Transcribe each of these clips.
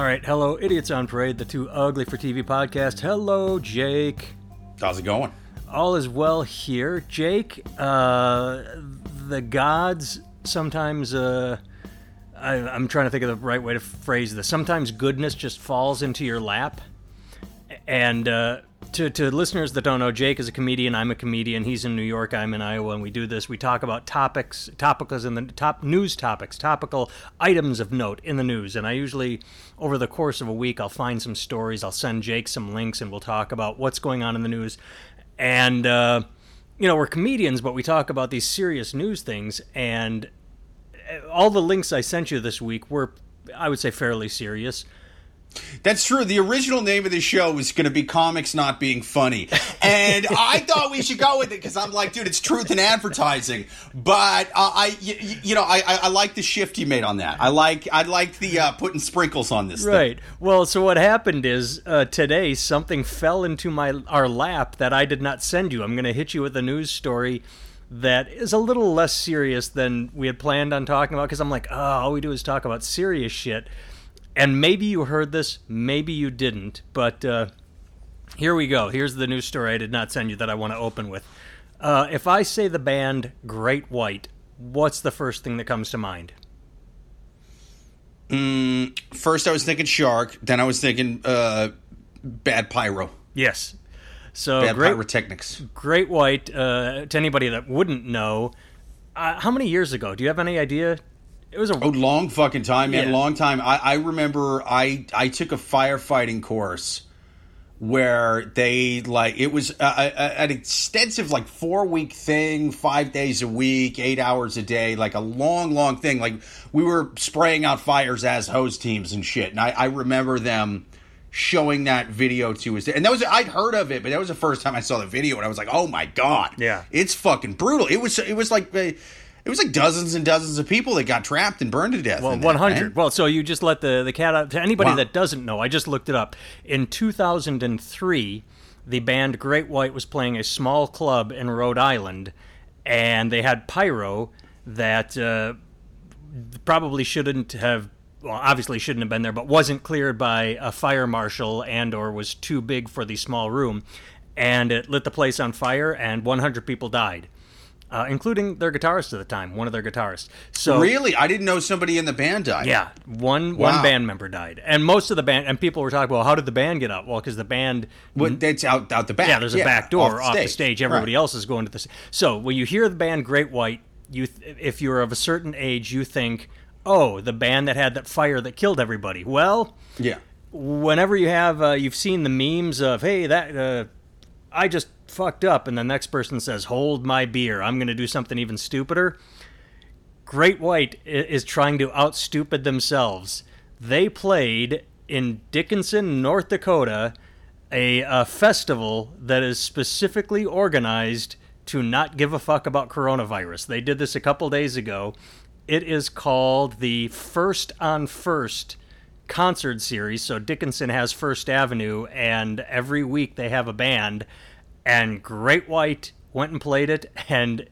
All right, hello, Idiots on Parade, the Too Ugly for TV podcast. Hello, Jake. How's it going? All is well here, Jake. Uh, the gods sometimes. Uh, I, I'm trying to think of the right way to phrase this. Sometimes goodness just falls into your lap, and uh, to, to listeners that don't know, Jake is a comedian. I'm a comedian. He's in New York. I'm in Iowa. And we do this. We talk about topics, topicals in the top news topics, topical items of note in the news. And I usually, over the course of a week, I'll find some stories. I'll send Jake some links, and we'll talk about what's going on in the news. And uh, you know, we're comedians, but we talk about these serious news things. And uh, all the links I sent you this week were, I would say, fairly serious. That's true. The original name of the show was going to be Comics Not Being Funny. And I thought we should go with it because I'm like, dude, it's truth in advertising. But uh, I, you, you know, I, I, like the shift you made on that. I like, I like the uh, putting sprinkles on this. Right. Thing. Well, so what happened is uh, today something fell into my our lap that I did not send you. I'm going to hit you with a news story that is a little less serious than we had planned on talking about because I'm like, oh, all we do is talk about serious shit and maybe you heard this, maybe you didn't, but uh, here we go. Here's the news story I did not send you that I want to open with. Uh, if I say the band Great White, what's the first thing that comes to mind? Mm, first, I was thinking shark. Then I was thinking uh, bad pyro. Yes. So bad great, pyrotechnics. Great White. Uh, to anybody that wouldn't know, uh, how many years ago? Do you have any idea? It was a oh, long fucking time, man. Yeah. Long time. I, I remember I I took a firefighting course where they like it was a, a, an extensive like four week thing, five days a week, eight hours a day, like a long, long thing. Like we were spraying out fires as hose teams and shit. And I, I remember them showing that video to us and that was I'd heard of it but that was the first time I saw the video and I was like oh my god yeah it's fucking brutal it was it was like uh, it was like dozens and dozens of people that got trapped and burned to death. Well, one hundred. Well, so you just let the the cat out. To anybody wow. that doesn't know, I just looked it up. In two thousand and three, the band Great White was playing a small club in Rhode Island, and they had pyro that uh, probably shouldn't have. Well, obviously shouldn't have been there, but wasn't cleared by a fire marshal and or was too big for the small room, and it lit the place on fire, and 100 people died uh, including their guitarist at the time, one of their guitarists. So really, I didn't know somebody in the band died. Yeah, one wow. one band member died, and most of the band and people were talking, well, how did the band get up? Well, because the band, well, that's out out the back. Yeah, there's a yeah, back door off, off the stage. Everybody right. else is going to the. So when you hear the band Great White, you th- if you're of a certain age, you think, oh, the band that had that fire that killed everybody. Well, yeah. Whenever you have, uh, you've seen the memes of, hey, that. Uh, I just fucked up, and the next person says, Hold my beer, I'm going to do something even stupider. Great White is trying to outstupid themselves. They played in Dickinson, North Dakota, a, a festival that is specifically organized to not give a fuck about coronavirus. They did this a couple days ago. It is called the First on First concert series. So Dickinson has First Avenue, and every week they have a band. And Great White went and played it, and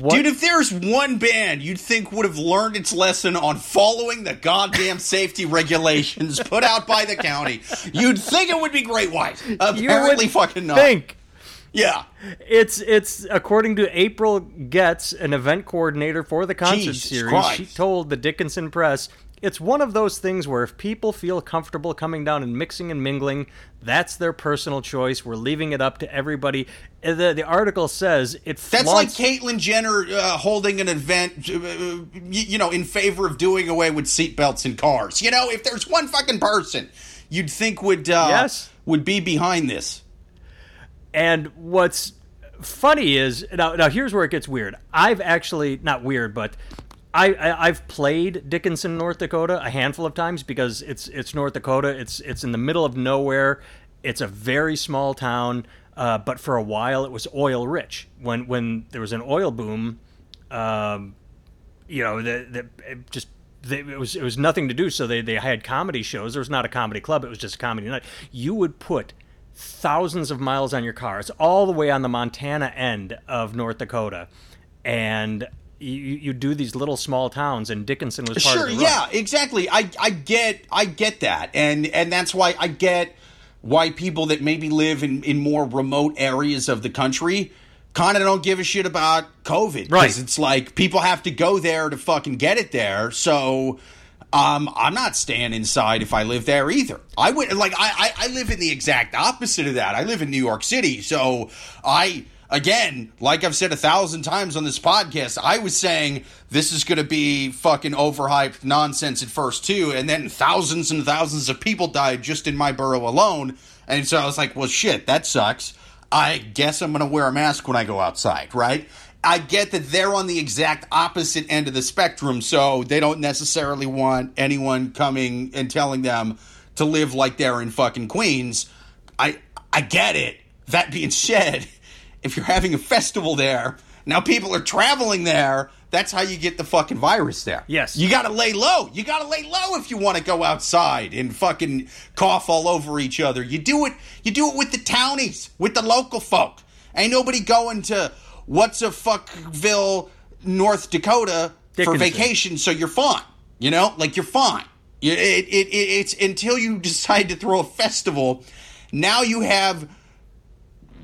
what? Dude, if there's one band you'd think would have learned its lesson on following the goddamn safety regulations put out by the county, you'd think it would be Great White. Apparently, fucking not. Think. Yeah, it's it's according to April Getz, an event coordinator for the concert Jesus series. Christ. She told the Dickinson Press it's one of those things where if people feel comfortable coming down and mixing and mingling, that's their personal choice. We're leaving it up to everybody. Uh, the, the article says it. That's like Caitlyn Jenner uh, holding an event, uh, you know, in favor of doing away with seatbelts in cars. You know, if there's one fucking person you'd think would uh, yes. would be behind this. And what's funny is now now here's where it gets weird. I've actually not weird, but I, I have played Dickinson, North Dakota, a handful of times because it's it's North Dakota. It's it's in the middle of nowhere. It's a very small town, uh, but for a while it was oil rich. When when there was an oil boom, um, you know, the, the just it was it was nothing to do. So they they had comedy shows. There was not a comedy club. It was just a comedy night. You would put thousands of miles on your car. It's all the way on the Montana end of North Dakota, and you, you do these little small towns, and Dickinson was part sure, of the yeah, exactly. I I get I get that, and and that's why I get why people that maybe live in in more remote areas of the country kind of don't give a shit about COVID. Right. It's like people have to go there to fucking get it there. So um, I'm not staying inside if I live there either. I would like I, I I live in the exact opposite of that. I live in New York City, so I again, like I've said a thousand times on this podcast, I was saying this is going to be fucking overhyped nonsense at first too, and then thousands and thousands of people died just in my borough alone, and so I was like, well, shit, that sucks. I guess I'm going to wear a mask when I go outside, right? I get that they're on the exact opposite end of the spectrum, so they don't necessarily want anyone coming and telling them to live like they're in fucking Queens. I I get it. That being said, if you're having a festival there, now people are traveling there. That's how you get the fucking virus there. Yes. You gotta lay low. You gotta lay low if you want to go outside and fucking cough all over each other. You do it you do it with the townies, with the local folk. Ain't nobody going to what's a fuckville, North Dakota for vacation, so you're fine. You know? Like you're fine. It, it, it, it's until you decide to throw a festival. Now you have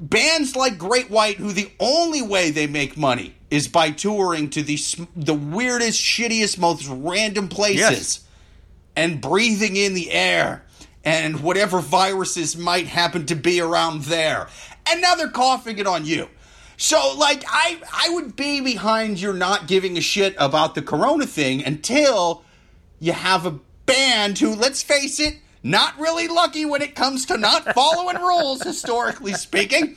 bands like Great White, who the only way they make money is by touring to the the weirdest, shittiest, most random places Yes. and breathing in the air and whatever viruses might happen to be around there. And now they're coughing it on you. So like I I would be behind your not giving a shit about the corona thing until you have a band who, let's face it, not really lucky when it comes to not following rules, historically speaking,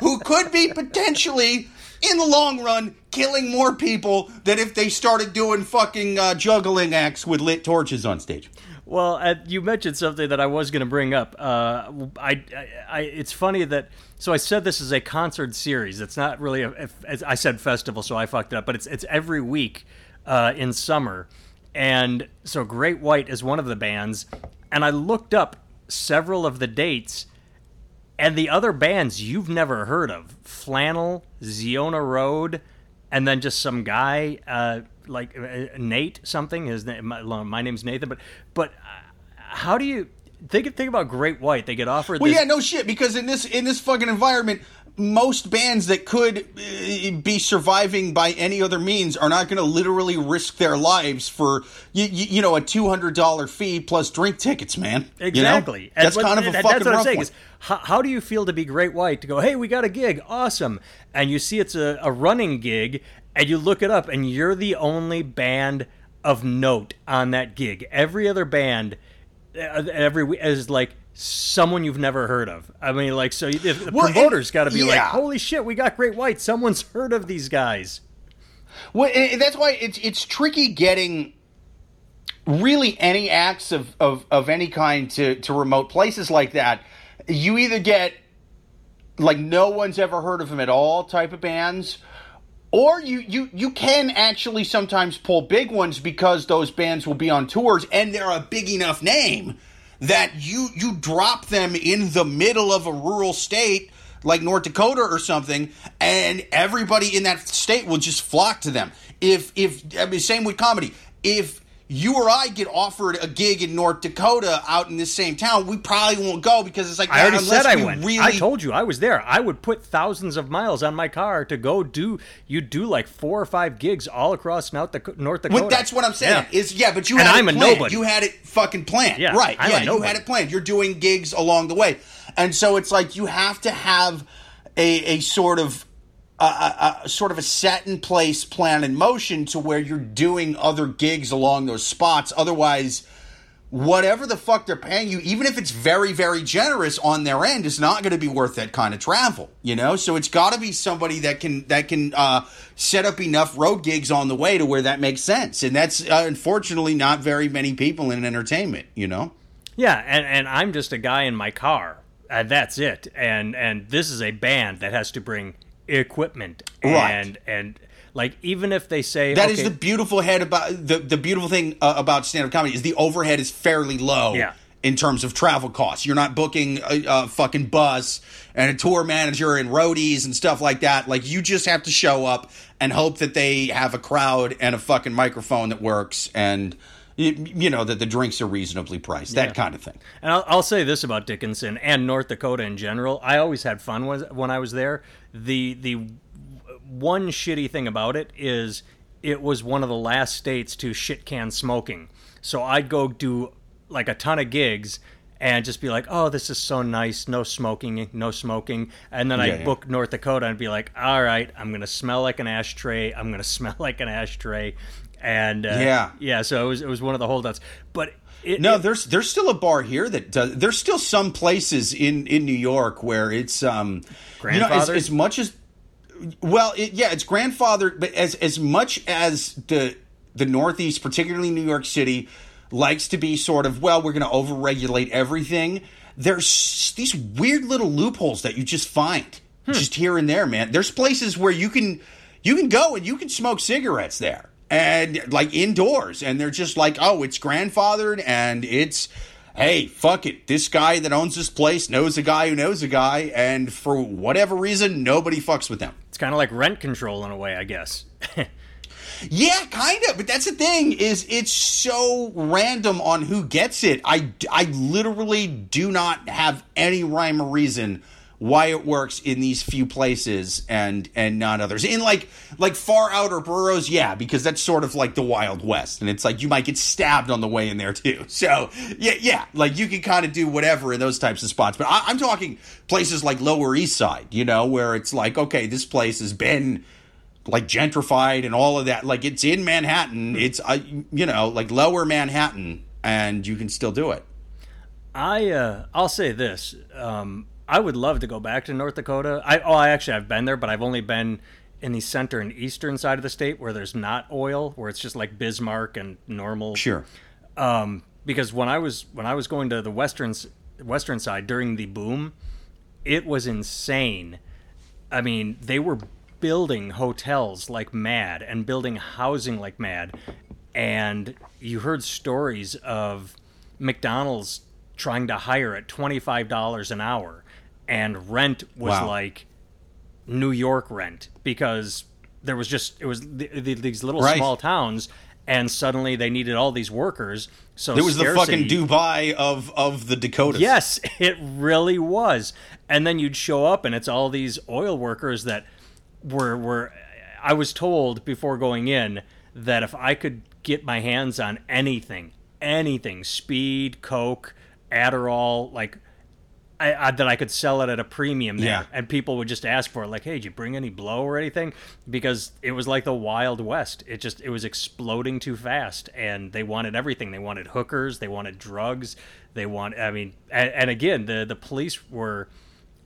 who could be potentially, in the long run, killing more people than if they started doing fucking uh, juggling acts with lit torches on stage. Well, uh, you mentioned something that I was going to bring up. Uh, I, I, I, it's funny that so I said this is a concert series. It's not really a. If, as I said festival, so I fucked it up. But it's it's every week uh, in summer, and so Great White is one of the bands. And I looked up several of the dates, and the other bands you've never heard of: Flannel, Ziona Road, and then just some guy uh, like uh, Nate something. His name, my, my name's Nathan. But but uh, how do you think think about Great White? They get offered. Well, this, yeah, no shit. Because in this in this fucking environment, most bands that could uh, be surviving by any other means are not going to literally risk their lives for you, you, you know a two hundred dollar fee plus drink tickets, man. You know? Exactly. That's what- kind of a fucking That's what I'm saying. one. Is how, how do you feel to be Great White to go? Hey, we got a gig, awesome, and you see it's a, a running gig, and you look it up, and you're the only band of note on that gig. Every other band, uh, every is like someone you've never heard of. I mean, like so, you- the Well, promoters got to be like, holy shit, we got Great White. Someone's heard of these guys. Well, that's why it's it's tricky getting really any acts of, of, of any kind to, to remote places like that. You either get like no one's ever heard of them at all type of bands, or you, you, you can actually sometimes pull big ones because those bands will be on tours and they're a big enough name that you you drop them in the middle of a rural state like North Dakota or something, and everybody in that state will just flock to them. If if I mean, same with comedy. If you or I get offered a gig in North Dakota out in this same town, we probably won't go because it's like I already said I went. Really, I told you I was there. I would put thousands of miles on my car to go do. You do like four or five gigs all across North Dakota. North Dakota. Well, that's what I'm saying. Yeah. Is yeah, but you And had I'm it a planned. nobody. You had it fucking planned. Yeah, right. I'm yeah, you had it planned. You're doing gigs along the way, and so it's like you have to have a a sort of a, a, sort of a set in place plan in motion to where you're doing other gigs along those spots. Otherwise. Whatever the fuck they're paying you, even if it's very, very generous on their end, is not going to be worth that kind of travel, you know. So it's got to be somebody that can that can uh, set up enough road gigs on the way to where that makes sense, and that's uh, unfortunately not very many people in entertainment, you know. Yeah, and, and I'm just a guy in my car. And that's it. And and this is a band that has to bring equipment. Right. And and like even if they say That is okay, the beautiful head about the the beautiful thing uh, about stand up comedy is the overhead is fairly low. Yeah. in terms of travel costs. You're not booking a, a, fucking bus and a tour manager and roadies and stuff like that. Like you just have to show up and hope that they have a crowd and a fucking microphone that works and you, know that the drinks are reasonably priced, that kind of thing. And I'll, I'll, say this about Dickinson and North Dakota in general: I always had fun when, when I was there. The the one shitty thing about it is it was one of the last states to shit can smoking. So I'd go do like a ton of gigs and just be like, "Oh, this is so nice. No smoking, no smoking." And then yeah, I'd yeah. book North Dakota and be like, "All right, I'm gonna smell like an ashtray. I'm gonna smell like an ashtray." And uh, yeah, yeah. So it was it was one of the holdouts. But it, no, it, there's there's still a bar here that does. There's still some places in in New York where it's um, you know, as, as much as well, it, yeah, it's grandfathered, but as as much as the the Northeast, particularly New York City, likes to be sort of well, we're going to overregulate everything. There's these weird little loopholes that you just find hmm. just here and there, man. There's places where you can you can go and you can smoke cigarettes there and like indoors, and they're just like, oh, it's grandfathered and it's hey, fuck it. This guy that owns this place knows a guy who knows a guy, and for whatever reason, nobody fucks with them. It's kind of like rent control in a way, I guess. yeah, kind of. But that's the thing is, it's so random on who gets it. I, I literally do not have any rhyme or reason why it works in these few places and and not others. In like like far outer boroughs, yeah, because that's sort of like the Wild West, and it's like you might get stabbed on the way in there too. So yeah, yeah, like you can kind of do whatever in those types of spots. But I, am talking places like Lower East Side, you know, where it's like okay, this place has been like gentrified and all of that. Like it's in Manhattan, it's uh, you know like Lower Manhattan, and you can still do it. I uh, I'll say this. Um, I would love to go back to North Dakota. I oh, I actually I've been there, but I've only been in the center and eastern side of the state where there's not oil, where it's just like Bismarck and normal. Sure. Um, because when I was when I was going to the western western side during the boom, it was insane. I mean, they were building hotels like mad and building housing like mad, and you heard stories of McDonald's trying to hire at twenty five dollars an hour and rent was wow. like New York rent because there was just it was the, the, these little right. small towns and suddenly they needed all these workers. So it was scarcity, the fucking Dubai of of the Dakotas. Yes, it really was. And then you'd show up and it's all these oil workers that were were I was told before going in that if I could get my hands on anything, anything, speed, coke, Adderall, like I, I, that I could sell it at a premium there, yeah. and people would just ask for it, like, "Hey, did you bring any blow or anything?" Because it was like the Wild West. It just it was exploding too fast, and they wanted everything. They wanted hookers, they wanted drugs, they want. I mean, and, and again, the the police were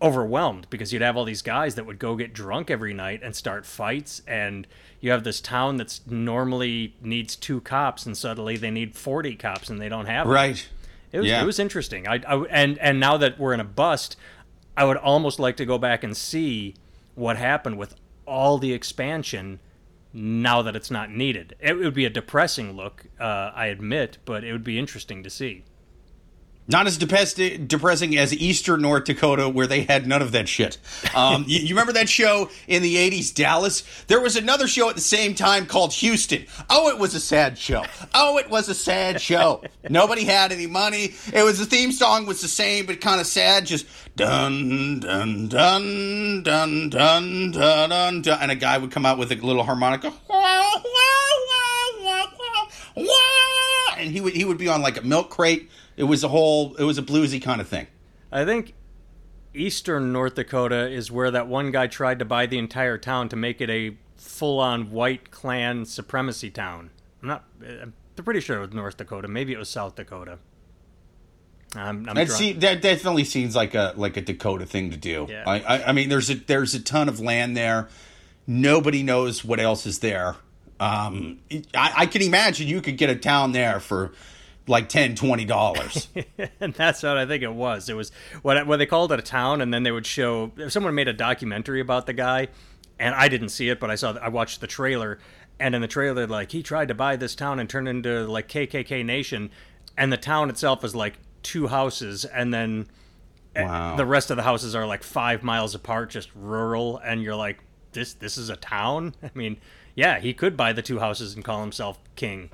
overwhelmed because you'd have all these guys that would go get drunk every night and start fights, and you have this town that's normally needs two cops, and suddenly they need forty cops, and they don't have right. Them. It was yeah. it was interesting. I, I and and now that we're in a bust, I would almost like to go back and see what happened with all the expansion now that it's not needed. It would be a depressing look, uh, I admit, but it would be interesting to see. Not as depressing as Eastern North Dakota, where they had none of that shit. Um, you, you, remember that show in the 80s, Dallas? There was another show at the same time called Houston. Oh, it was a sad show. Oh, it was a sad show. Nobody had any money. It was the theme song was the same, but kind of sad. Just dun, dun, dun, dun, dun, dun, dun, dun. And a guy would come out with a little harmonica. And he would, he would be on like a milk crate it was a whole it was a bluesy kind of thing. I think eastern North Dakota is where that one guy tried to buy the entire town to make it a full-on white clan supremacy town. I'm not. I'm pretty sure it was North Dakota. Maybe it was South Dakota. I'm, I'm that, see, that definitely seems like a like a Dakota thing to do. Yeah. I, I, I mean, there's a there's a ton of land there. Nobody knows what else is there. Um, I, I can imagine you could get a town there for like 10 20 dollars and that's what i think it was it was what, what they called it a town and then they would show someone made a documentary about the guy and i didn't see it but i saw i watched the trailer and in the trailer like he tried to buy this town and turn it into like kkk nation and the town itself is like two houses, and then eh, Wow. the rest of the houses are like five miles apart, just rural, and you're like, this this is a town. I mean, yeah, he could buy the two houses and call himself king.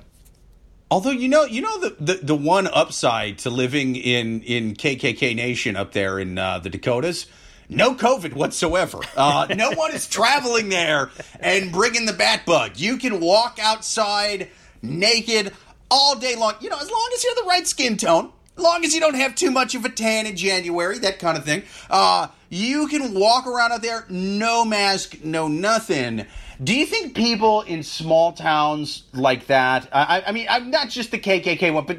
Although you know, you know the, the, the one upside to living in in KKK Nation up there in uh, the Dakotas, no COVID whatsoever. Uh, no one is traveling there and bringing the bat bug. You can walk outside naked all day long. You know, as long as you're the right skin tone, as long as you don't have too much of a tan in January, that kind of thing. Uh, you can walk around out there, no mask, no nothing. Do you think people in small towns like that? I, I mean, I'm not just the KKK one, but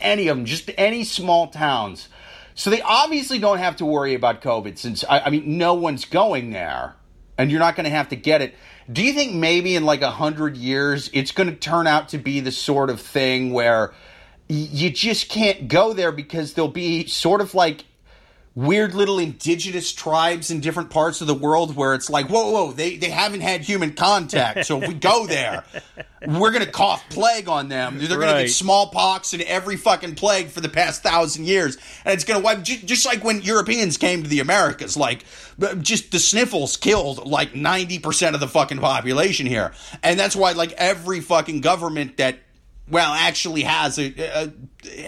any of them, just any small towns. So they obviously don't have to worry about COVID since I, I mean, no one's going there, and you're not going to have to get it. Do you think maybe in like a hundred years it's going to turn out to be the sort of thing where you just can't go there because there'll be sort of like weird little indigenous tribes in different parts of the world where it's like, whoa, whoa, they, they haven't had human contact. So if we go there, we're going to cough plague on them. They're going to get smallpox and every fucking plague for the past thousand years. And it's going to wipe, just like when Europeans came to the Americas, like, just the sniffles killed like 90% of the fucking population here. And that's why, like, every fucking government that well, actually has a, a,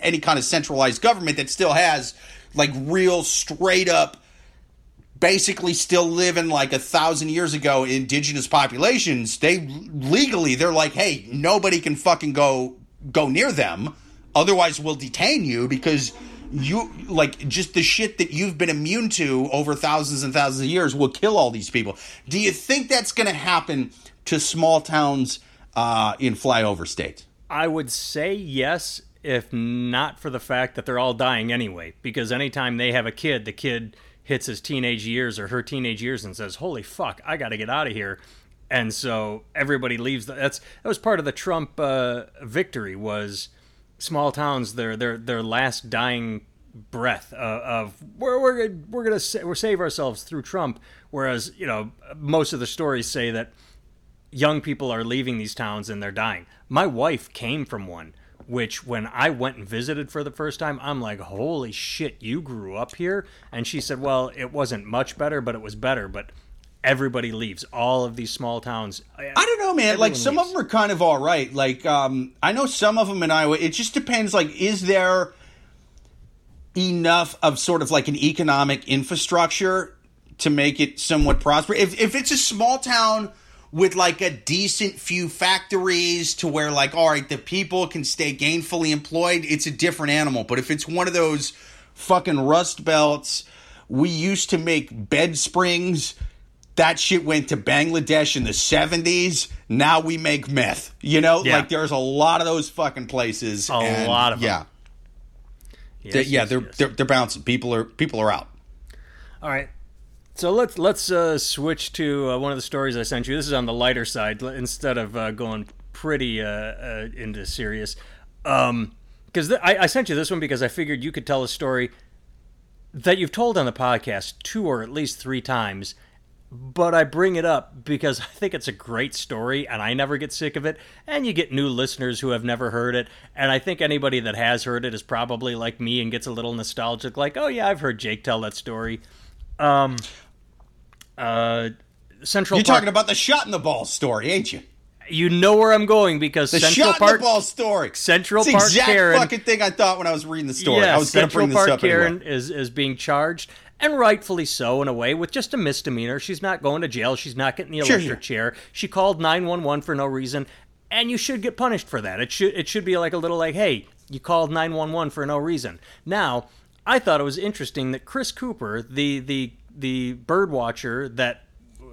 any kind of centralized government that still has like real straight up, basically still living like a thousand years ago indigenous populations. They legally they're like, hey, nobody can fucking go go near them, otherwise we'll detain you because you like just the shit that you've been immune to over thousands and thousands of years will kill all these people. Do you think that's going to happen to small towns uh, in flyover states? I would say yes, if not for the fact that they're all dying anyway. Because anytime they have a kid, the kid hits his teenage years or her teenage years and says, "Holy fuck, I got to get out of here." And so everybody leaves. The, that's that was part of the Trump uh, victory was small towns their their their last dying breath uh, of we're we're we're gonna sa- we're save ourselves through Trump. Whereas you know most of the stories say that young people are leaving these towns and they're dying. My wife came from one, which when I went and visited for the first time, I'm like, holy shit, you grew up here? And she said, well, it wasn't much better, but it was better. But everybody leaves. All of these small towns. I don't know, man. like some leaves. of them are kind of all right. Like um, I know some of them in Iowa. It just depends. Like, is there enough of sort of like an economic infrastructure to make it somewhat prosperous? If if it's a small town with like a decent few factories to where like all right the people can stay gainfully employed it's a different animal but if it's one of those fucking rust belts we used to make bed springs that shit went to Bangladesh in the 70s. Now we make meth. You know, Yeah. like there's a lot of those fucking places. A and lot of them. yeah. Yes, They- yeah, yes, they're, yes. they're they're bouncing. People are people are out. All right. So let's let's uh, switch to uh, one of the stories I sent you. This is on the lighter side instead of uh, going pretty uh, uh, into serious. Um, because th- I, I sent you this one because I figured you could tell a story that you've told on the podcast two or at least three times. But I bring it up because I think it's a great story and I never get sick of it. And you get new listeners who have never heard it. And I think anybody that has heard it is probably like me and gets a little nostalgic, like, oh, yeah, I've heard Jake tell that story. Um, uh, Central You're Park. talking about the shot in the ball story, ain't you? you know where I'm going because The Central shot Park. in the ball story. Central it's Park exact Karen- fucking thing I thought when I was reading the story. Yeah, I was going to Central bring this Park up Karen anyway. is is being charged, and rightfully so, in a way, with just a misdemeanor. She's not going to jail. She's not getting the electric sure. chair. She called nine one one for no reason, and you should get punished for that. It should it should be like a little like, hey, you called nine one one for no reason. Now, I thought it was interesting that Chris Cooper, the the the bird watcher that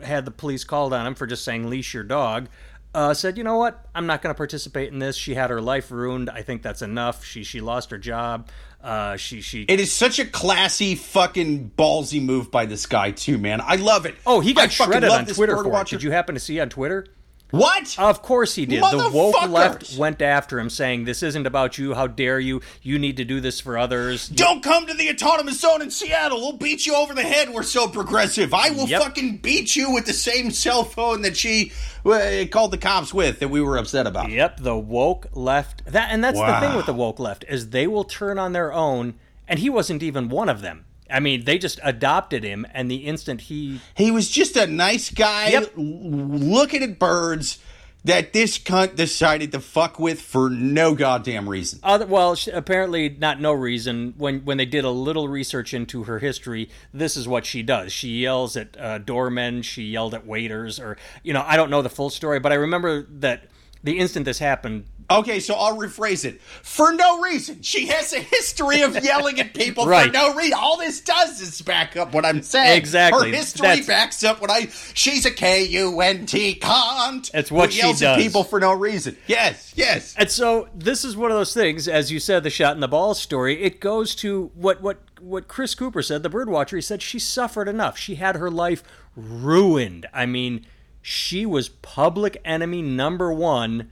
had the police called on him for just saying leash your dog. Uh, said, you know what? I'm not going to participate in this. She had her life ruined. I think that's enough. She she lost her job. Uh, she she. It is such a classy, fucking ballsy move by this guy too, man. I love it. oh, he got fucking shredded on Twitter for it. Did you happen to see on Twitter? What? Of course he did. The woke left went after him, saying, "This isn't about you. How dare you? You need to do this for others." Don't come to the autonomous zone in Seattle. We'll beat you over the head. We're so progressive. I will Yep. fucking beat you with the same cell phone that she uh, called the cops with that we were upset about. Yep, the woke left. That and that's the thing with the woke left is they will turn on their own, and he wasn't even one of them. I mean, they just adopted him, and the instant he He was just a nice guy Yep. looking at birds that this cunt decided to fuck with for no goddamn reason. Other, well, sh- apparently not no reason. When when they did a little research into her history, this is what she does. She yells at uh, doormen. She yelled at waiters, or you know, I don't know the full story, but I remember that the instant this happened, Okay, so I'll rephrase it. For no reason. She has a history of yelling at people for Right. no reason. All this does is back up what I'm saying. Exactly. Her history That's- backs up what I. She's a K U N T cunt. It's what she yells at does. people for no reason. Yes, yes. And so this is one of those things, as you said, the shot in the ball story. It goes to what what what Chris Cooper said, the birdwatcher. He said she suffered enough. She had her life ruined. I mean, she was public enemy number one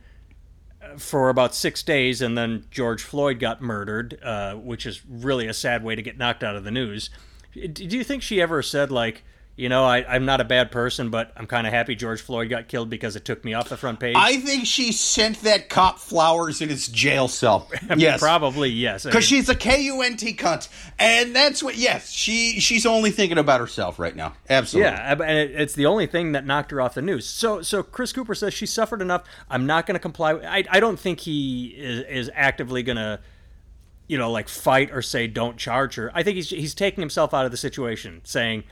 uh, for about six days, and then George Floyd got murdered, uh, which is really a sad way to get knocked out of the news. Do you think she ever said like? You know, I, I'm not a bad person, but I'm kind of happy George Floyd got killed because it took me off the front page. I think she sent that cop flowers in his jail cell. yes. Probably yes. I Because mean, she's a K U N T cunt. And that's what, yes, she she's only thinking about herself right now. Absolutely. yeah, and it, it's the only thing that knocked her off the news. So, so Chris Cooper says she suffered enough. I'm not going to comply. I, I don't think he is, is actively going to, you know, like fight or say don't charge her. I think he's he's taking himself out of the situation, saying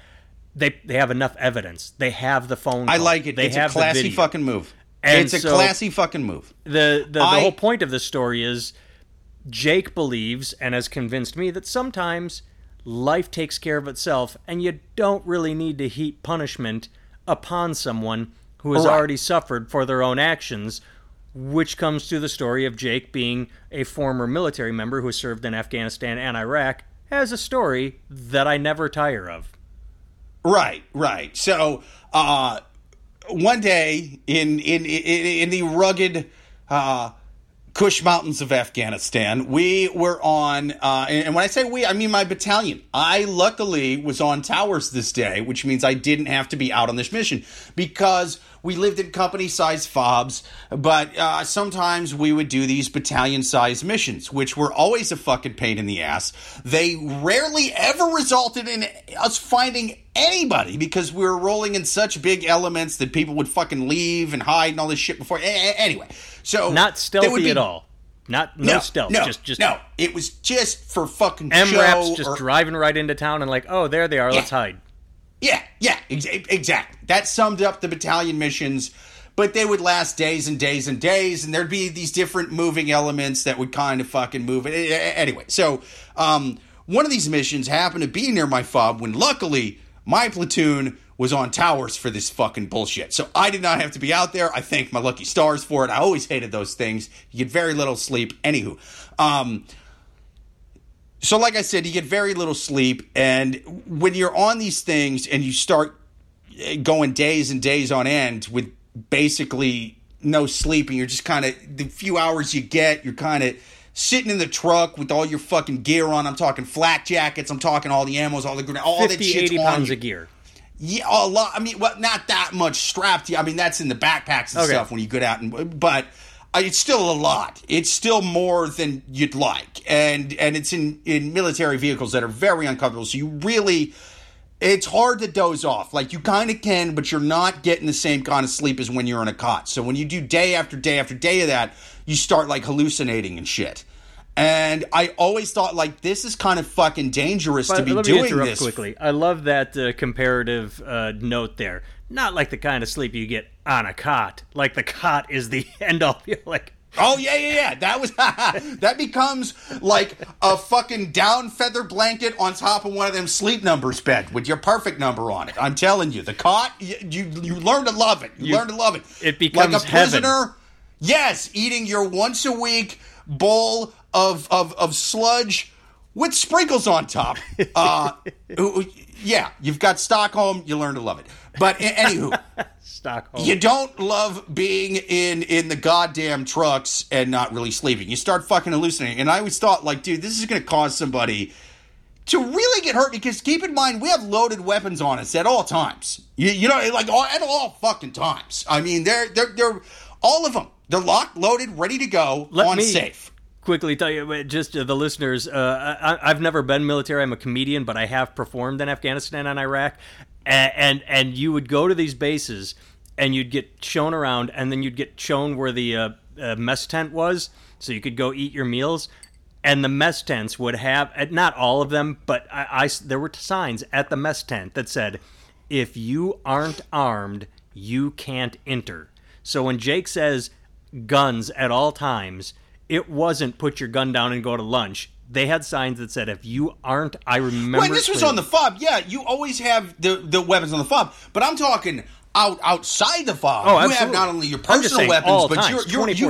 they they have enough evidence. They have the phone. I call. like it. They it's a have the classy fucking move. And it's a so- classy fucking move. the the, the I- whole point of this story is Jake believes and has convinced me that sometimes life takes care of itself and you don't really need to heap punishment upon someone who has Right. already suffered for their own actions which comes to the story of Jake being a former military member who served in Afghanistan and Iraq has a story that I never tire of. Right, right. So, uh, one day in in in, in the rugged uh, Kush Mountains of Afghanistan, we were on, uh, and when I say we, I mean my battalion. I luckily was on towers this day, which means I didn't have to be out on this mission because we lived in company-sized fobs. But uh, sometimes we would do these battalion-sized missions, which were always a fucking pain in the ass. They rarely ever resulted in us finding anybody because we were rolling in such big elements that people would fucking leave and hide and all this shit before. Anyway, so Not stealthy be- at all. Not no, no, stealth. No, just just no. It was just for fucking M show. raps just or- driving right into town and like, oh, there they are. Let's hide. yeah, yeah, ex- exactly. That summed up the battalion missions. But they would last days and days and days, and there'd be these different moving elements that would kind of fucking move it. Anyway, so um, one of these missions happened to be near my fob when luckily my platoon was on towers for this fucking bullshit. So I did not have to be out there. I thank my lucky stars for it. I always hated those things. You get very little sleep. Anywho, um, so like I said, you get very little sleep, and when you're on these things and you start eh, going days and days on end with basically no sleep, and you're just kind of the few hours you get, you're kind of sitting in the truck with all your fucking gear on. I'm talking flak jackets. I'm talking all the ammos, all the grenades, all that 50, shit's 80 on pounds you. of gear. Yeah, a lot. I mean, well, not that much strapped. to you. I mean, that's in the backpacks and Okay. stuff when you get out, and but uh, it's still a lot. It's still more than you'd like, and and it's in in military vehicles that are very uncomfortable. So you really, it's hard to doze off. Like you kind of can, but you're not getting the same kind of sleep as when you're in a cot. So when you do day after day after day of that, you start like hallucinating and shit. And I always thought like this is kind of fucking dangerous to be let me doing this. quickly. I love that uh, comparative uh, note there. Not like the kind of sleep you get on a cot. Like the cot is the end all. You're like, Oh yeah, yeah, yeah. That was that becomes like a fucking down feather blanket on top of one of them sleep numbers bed with your perfect number on it. I'm telling you, the cot you you, you learn to love it. You, You- learn to love it. it becomes like a heaven. prisoner. Yes, eating your once a week bowl of of of sludge with sprinkles on top. Uh, yeah, you've got Stockholm. You learn to love it. But anywho, Stockholm. You don't love being in in the goddamn trucks and not really sleeping. You start fucking hallucinating. And I always thought, like, dude, this is going to cause somebody to really get hurt because keep in mind we have loaded weapons on us at all times. You, you know, like all, at all fucking times. I mean, they're they're they're all of them. They're locked, loaded, ready to go, Let on me- safe. Quickly tell you, just the listeners, uh, I, I've never been military. I'm a comedian, but I have performed in Afghanistan and Iraq, and, and and you would go to these bases, and you'd get shown around, and then you'd get shown where the uh, uh, mess tent was, so you could go eat your meals. And the mess tents would have, uh, not all of them, but I, I there were signs at the mess tent that said, "If you aren't armed, you can't enter." So when Jake says guns at all times, it wasn't put your gun down and go to lunch. They had signs that said if you aren't, I remember. When this was on the fob, yeah, you always have the, the weapons on the fob. But I'm talking out outside the fob. Oh, you have not only your personal weapons, but times, you're,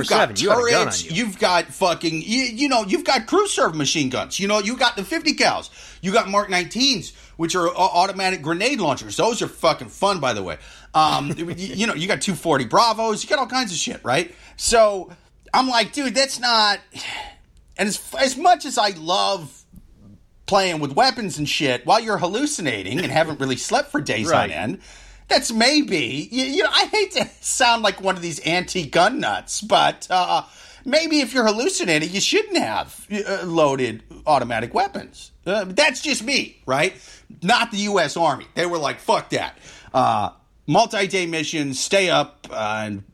got you have on turrets. you. You've got fucking you, you know you've got crew serve machine guns. You know you got the 50 cals. You got Mark 19s, which are au- automatic grenade launchers. Those are fucking fun, by the way. Um, you, you know you got 240 Bravos. You got all kinds of shit, right? So I'm like, dude, that's not. And as as much as I love playing with weapons and shit while you're hallucinating and haven't really slept for days Right. on end. That's maybe you, you know I hate to sound like one of these anti-gun nuts, but uh, maybe if you're hallucinating, you shouldn't have uh, loaded automatic weapons. Uh, that's just me, right? Not the U.S. Army. They were like, "Fuck that." Uh, multi-day missions, stay up uh, and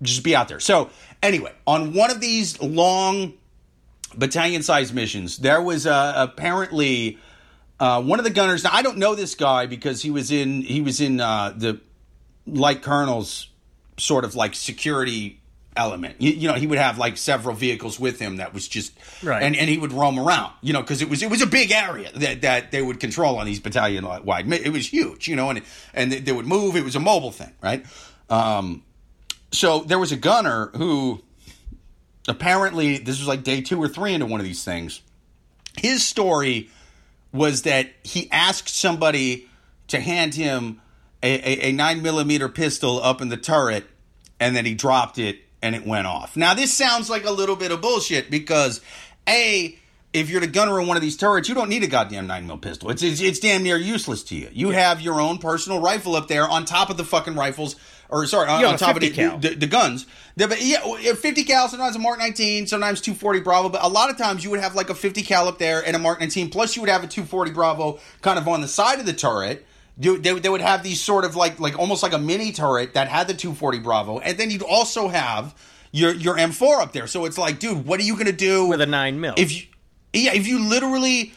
just be out there. So anyway, on one of these long battalion sized missions. There was uh, apparently uh, one of the gunners. Now I don't know this guy because he was in he was in uh, the light colonel's sort of like security element. You, you know, he would have like several vehicles with him that was just Right. and and he would roam around. You know, because it was it was a big area that that they would control on these battalion wide. It was huge. You know, and and they would move. It was a mobile thing, right? Um, so there was a gunner who apparently this was like day two or three into one of these things. His story was that he asked somebody to hand him a, a, a nine millimeter pistol up in the turret, and then he dropped it and it went off. Now this sounds like a little bit of bullshit because a if you're the gunner in one of these turrets, you don't need a goddamn nine mil pistol. It's, it's it's damn near useless to you. You have your own personal rifle up there on top of the fucking rifles, or sorry, on, on top of the, the, the guns. The, but yeah, 50 cal, sometimes a Mark 19, sometimes 240 Bravo. But a lot of times you would have like a 50 cal up there and a Mark 19, plus you would have a 240 Bravo kind of on the side of the turret. They, they, they would have these sort of like like almost like a mini turret that had the 240 Bravo, and then you'd also have your your M4 up there. So it's like, dude, what are you gonna do with a nine mil. if you yeah if you literally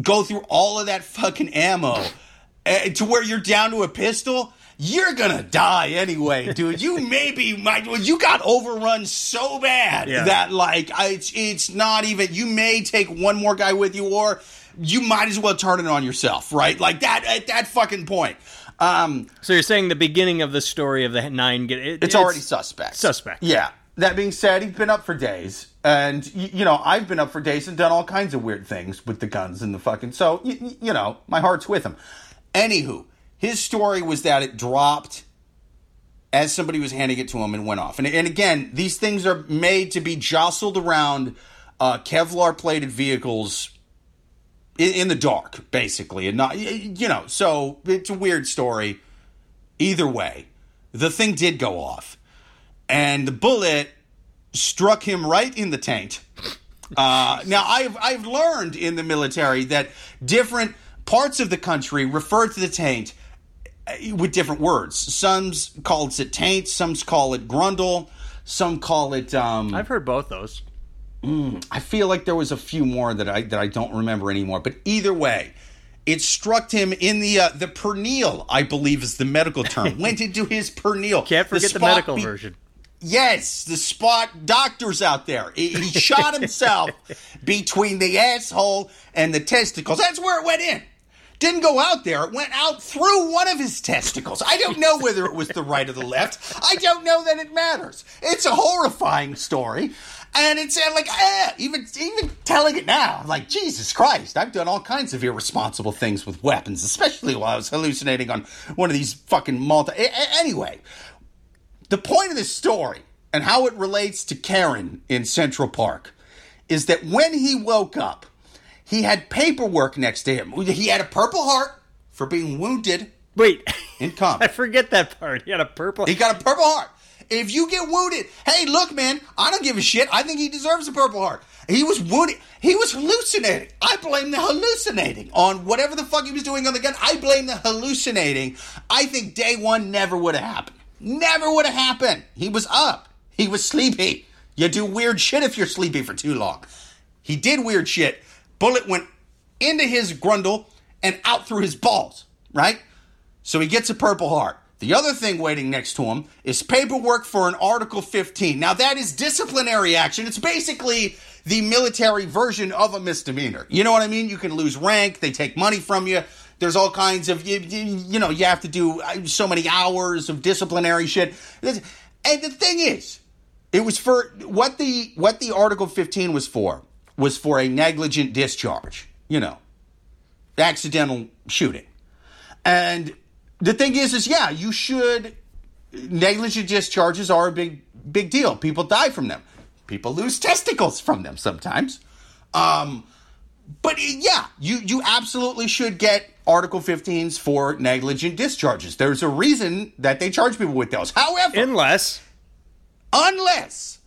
go through all of that fucking ammo uh, to where you're down to a pistol you're gonna die anyway dude you maybe might well, you got overrun so bad Yeah. that like it's it's not even you may take one more guy with you or you might as well turn it on yourself right like that at that fucking point um so you're saying the beginning of the story of the nine get it, it's, already suspect. suspect. Yeah. That being said, he's been up for days, and y- you know I've been up for days and done all kinds of weird things with the guns and the fucking. So y- y- you know my heart's with him. Anywho, his story was that it dropped as somebody was handing it to him and went off. And and again, these things are made to be jostled around uh, Kevlar plated vehicles in, in the dark, basically, and not you know. So it's a weird story. Either way, the thing did go off, and the bullet struck him right in the taint. Uh, now, I've I've learned in the military that different parts of the country refer to the taint with different words. Some call it taint, some call it grundle, some call it. Um, I've heard both those. I feel like there was a few more that I that I don't remember anymore. But either way, it struck him in the uh, the perneal. I believe is the medical term. Went into his perineal. Can't forget the, spot medical be- version. Yes, the spot doctors out there. He, he shot himself between the asshole and the testicles. That's where it went in. Didn't go out there. It went out through one of his testicles. I don't know whether it was the right or the left. I don't know that it matters. It's a horrifying story. And it's like, eh, even even telling it now, like, Jesus Christ, I've done all kinds of irresponsible things with weapons, especially while I was hallucinating on one of these fucking multi. Anyway, the point of this story and how it relates to Karen in Central Park is that when he woke up, he had paperwork next to him. He had a Purple Heart for being wounded. Wait, in combat. I forget that part. He had a purple. He got a Purple Heart. If you get wounded, hey, look, man, I don't give a shit. I think he deserves a Purple Heart. He was wounded. He was hallucinating. I blame the hallucinating on whatever the fuck he was doing on the gun. I blame the hallucinating. I think day one never would have happened. Never would have happened. He was up. He was sleepy. You do weird shit if you're sleepy for too long. He did weird shit. Bullet went into his grundle and out through his balls, right? So he gets a Purple Heart. The other thing waiting next to him is paperwork for an Article 15. Now, that is disciplinary action. It's basically the military version of a misdemeanor. You know what I mean? You can lose rank, they take money from you. There's all kinds of, you, you, know, you have to do uh, so many hours of disciplinary shit. And the thing is, it was for what the what the Article 15 was for was for a negligent discharge, you know, accidental shooting. And the thing is, is yeah, you should. Negligent discharges are a big, big deal. People die from them. People lose testicles from them sometimes. Um, but yeah, you you absolutely should get Article 15s for negligent discharges. There's a reason that they charge people with those. However, unless unless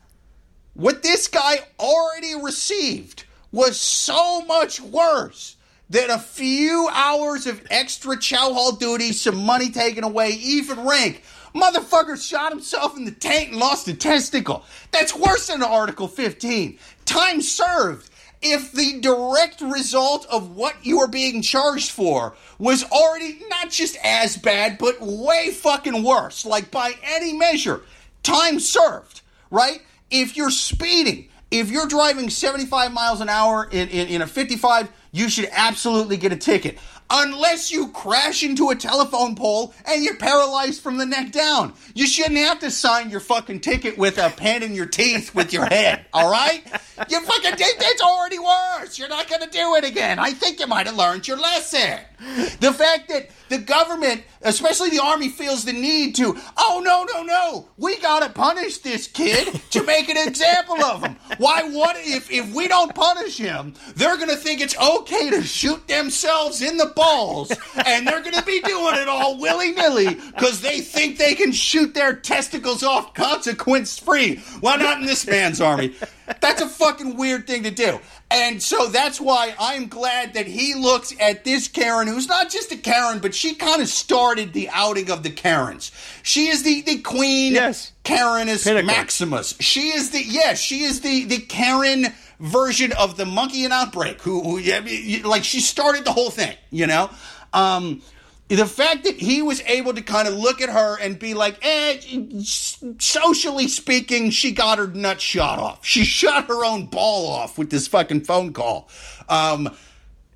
what this guy already received was so much worse that a few hours of extra chow hall duty, some money taken away, even rank. Motherfucker shot himself in the tank and lost a testicle. That's worse than Article 15. Time served. If the direct result of what you are being charged for was already not just as bad, but way fucking worse, like by any measure, time served, right? If you're speeding, if you're driving 75 miles an hour in, in, in a 55, you should absolutely get a ticket. Unless you crash into a telephone pole and you're paralyzed from the neck down. You shouldn't have to sign your fucking ticket with a pen in your teeth with your head, all right? You fucking did it's already worse. You're not gonna do it again. I think you might have learned your lesson. The fact that the government, especially the army, feels the need to, oh, no, no, no, we gotta punish this kid to make an example of him. Why, what if, if we don't punish him, they're gonna think it's okay to shoot themselves in the balls, and they're gonna be doing it all willy nilly because they think they can shoot their testicles off consequence free. Why not in this man's army? That's a fucking weird thing to do. And so that's why I'm glad that he looks at this Karen, who's not just a Karen, but she kind of started the outing of the Karens. She is the, the queen yes. Karenus Pinnacle. Maximus. She is the, yes, she is the, the Karen version of the monkey in Outbreak, who, who like, she started the whole thing, you know? Um, the fact that he was able to kind of look at her and be like, eh, socially speaking, she got her nut shot off. She shot her own ball off with this fucking phone call. Um,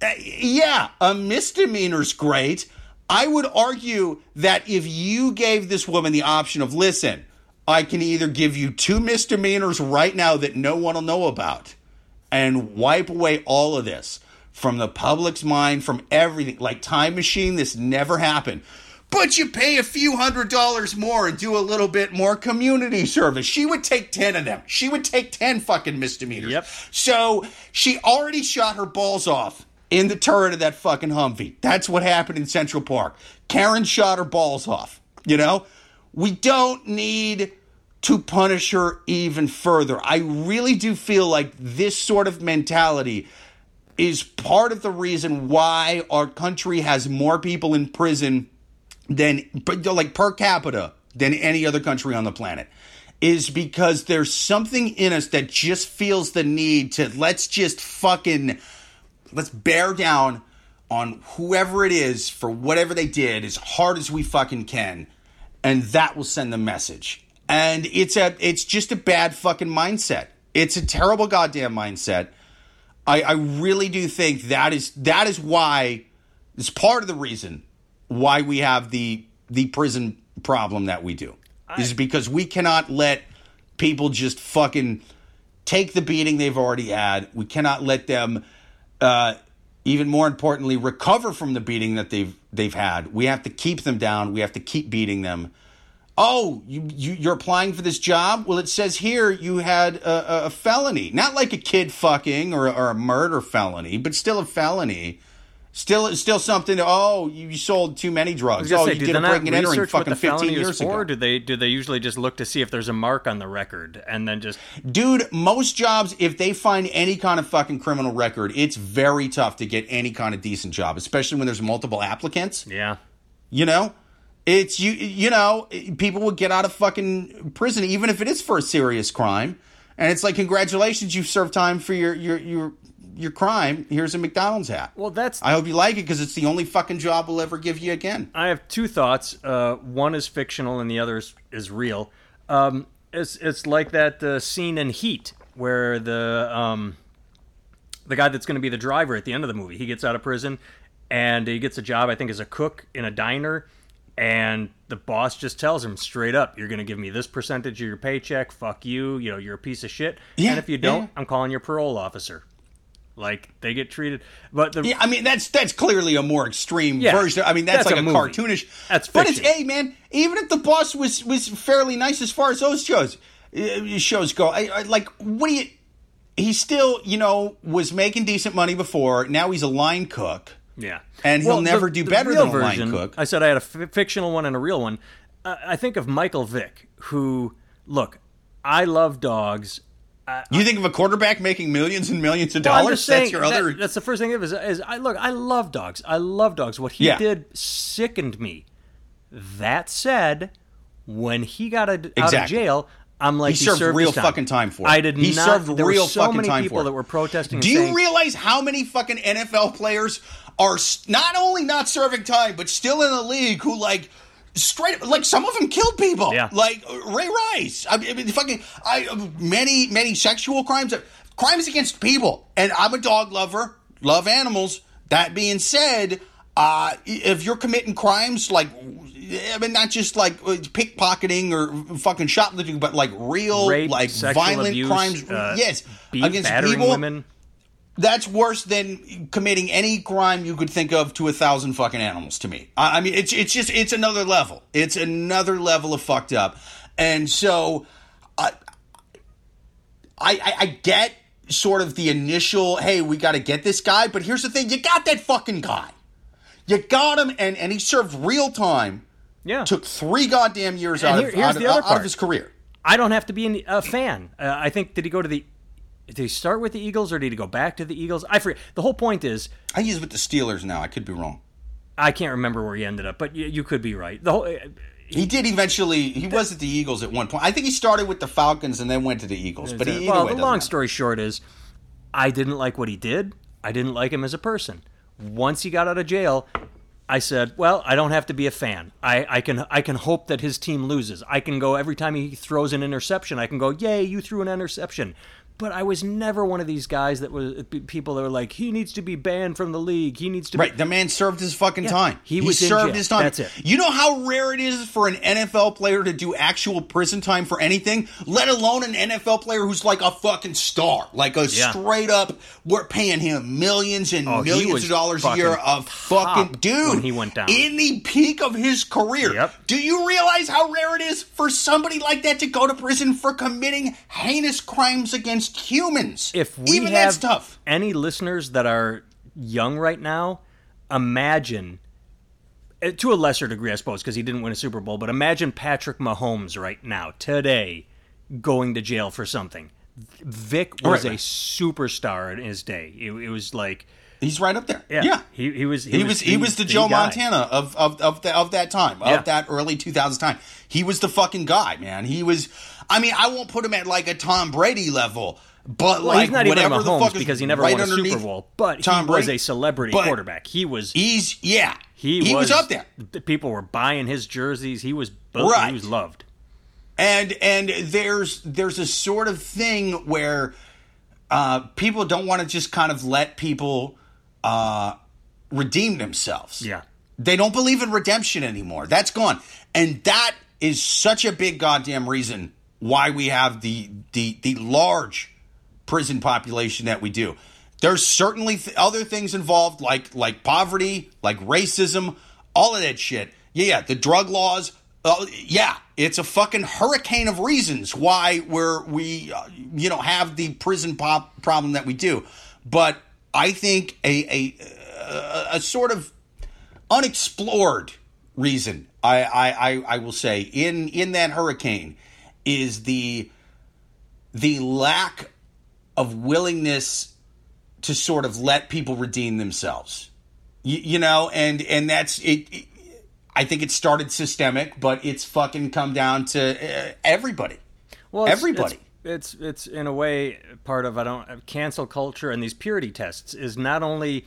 eh, yeah, a misdemeanor's great. I would argue that if you gave this woman the option of, listen, I can either give you two misdemeanors right now that no one will know about and wipe away all of this from the public's mind, from everything. Like Time Machine, this never happened. But you pay a few hundred dollars more and do a little bit more community service. She would take 10 of them. She would take 10 fucking misdemeanors. Yep. So she already shot her balls off in the turret of that fucking Humvee. That's what happened in Central Park. Karen shot her balls off. You know? We don't need to punish her even further. I really do feel like this sort of mentality is part of the reason why our country has more people in prison than like per capita than any other country on the planet is because there's something in us that just feels the need to let's just fucking let's bear down on whoever it is for whatever they did as hard as we fucking can and that will send the message. And it's a it's just a bad fucking mindset. It's a terrible goddamn mindset I, I really do think that is that is why it's part of the reason why we have the the prison problem that we do. I, is because we cannot let people just fucking take the beating they've already had. We cannot let them, uh, even more importantly, recover from the beating that they've they've had. We have to keep them down. We have to keep beating them. Oh, you, you you're applying for this job? Well, it says here you had a, a felony, not like a kid fucking or, or a murder felony, but still a felony. Still, still something. To, oh, you sold too many drugs. Oh, say, you did a break and entering fucking fifteen years ago. Do they do they usually just look to see if there's a mark on the record and then just Dude, most jobs, if they find any kind of fucking criminal record, it's very tough to get any kind of decent job, especially when there's multiple applicants. yeah You know, it's you. You know, people would get out of fucking prison even if it is for a serious crime, and it's like, congratulations, you've served time for your your your your crime. Here's a McDonald's hat. Well, that's I hope you like it because it's the only fucking job we'll ever give you again. I have two thoughts. Uh, one is fictional, and the other is, is real. Um, it's it's like that uh, scene in Heat where the um, the guy that's going to be the driver at the end of the movie he gets out of prison and he gets a job I think as a cook in a diner, and the boss just tells him straight up, "You're going to give me this percentage of your paycheck. Fuck you. You know you're a piece of shit. Yeah, and if you don't, yeah. I'm calling your parole officer." Like they get treated, but the Yeah, I mean that's that's clearly a more extreme Yeah, version. I mean that's, that's like a a, cartoonish. That's but it's fiction. hey man, even if the boss was was fairly nice as far as those shows uh, shows go, I, I, like what do you? He still you know was making decent money before. Now he's a line cook. Yeah, And he'll never do better than a line version, cook. I said I had a f- fictional one and a real one. Uh, I think of Michael Vick, who look, I love dogs. You think of a quarterback making millions and millions of dollars? just saying that's your that- other. that's the first thing of is, is I look. I love dogs. I love dogs. What he Yeah. did sickened me. That said, when he got a, out of jail, I'm like He served served real fucking time for it. I did He not. served there real were so fucking many time people that were protesting. Do you saying, realize how many fucking NFL players are not only not serving time, but still in the league who like straight like some of them killed people. Yeah. Like Ray Rice. I mean, fucking I many many sexual crimes, crimes against people. And I'm a dog lover, love animals. That being said, uh, if you're committing crimes like. I mean, not just like uh, pickpocketing or fucking shoplifting, but like real, rape, like violent abuse, crimes. uh, yes, beat, against people women. that's worse than committing any crime you could think of to a thousand fucking animals to me. I, I mean, it's it's just it's another level. It's another level of fucked up. And so, I I, I, I get sort of the initial, hey, we got to get this guy. But here's the thing: you got that fucking guy. You got him, and and he served real time. Yeah, Took three goddamn years And out, here- of, out, of, out of his career. I don't have to be a fan. Uh, I think did he go to the? Did he start with the Eagles or did he go back to the Eagles? I forget. The whole point is I think he's with the Steelers now. I could be wrong. I can't remember where he ended up, but you, you could be right. The whole uh, He did eventually. He was at the Eagles at one point. I think he started with the Falcons and then went to the Eagles. But he, either well, way, the long doesn't story short is, I didn't like what he did. I didn't like him as a person. Once he got out of jail, I said, "Well, I don't have to be a fan. I, I can I can hope that his team loses. I can go every time he throws an interception. I can go, yay, you threw an interception." But I was never one of these guys that was people that were like, "He needs to be banned from the league. He needs to." Right, be... the man served his fucking time. he was served his time. That's it. You know how rare it is for an NFL player to do actual prison time for anything, let alone an NFL player who's like a fucking star, like a Yeah. straight up. We're paying him millions and Oh, millions of dollars a year of fucking dude when he went down. in the peak of his career. Yep. Do you realize how rare it is for somebody like that to go to prison for committing heinous crimes against humans? if we even have that's tough. any listeners that are young right now, imagine uh, to a lesser degree, I suppose, because he didn't win a Super Bowl, but imagine Patrick Mahomes right now, today, going to jail for something. Vick was Right, a superstar in his day. It, it was like, He's right up there. yeah, yeah. He, he was He was he was the Joe guy. Montana of of of, the, of that time Yeah. of that early 2000s time. He was the fucking guy, man. He was. I mean, I won't put him at like a Tom Brady level, but Well, like he's not even whatever the Mahomes fuck because he never right won a Super Bowl, but Tom he was Brady. a celebrity quarterback. He was He's yeah. he, was, up there. People were buying his jerseys. He was built, Right. he was loved. and and there's there's a sort of thing where uh, people don't want to just kind of let people uh, redeem themselves. Yeah. They don't believe in redemption anymore. That's gone. And that is such a big goddamn reason why we have the the the large prison population that we do. There's certainly th- other things involved, like like poverty, like racism, all of that shit. Yeah, yeah, the drug laws. Uh, yeah, it's a fucking hurricane of reasons why we're we uh, you know have the prison pop problem that we do. But I think a a a, sort of unexplored reason I, I, I, I will say in in that hurricane is the the lack of willingness to sort of let people redeem themselves. You, you know, and and that's it, it, I think it started systemic, but it's fucking come down to uh, everybody. Well, it's, everybody. It's, it's it's in a way part of I don't cancel culture and these purity tests is not only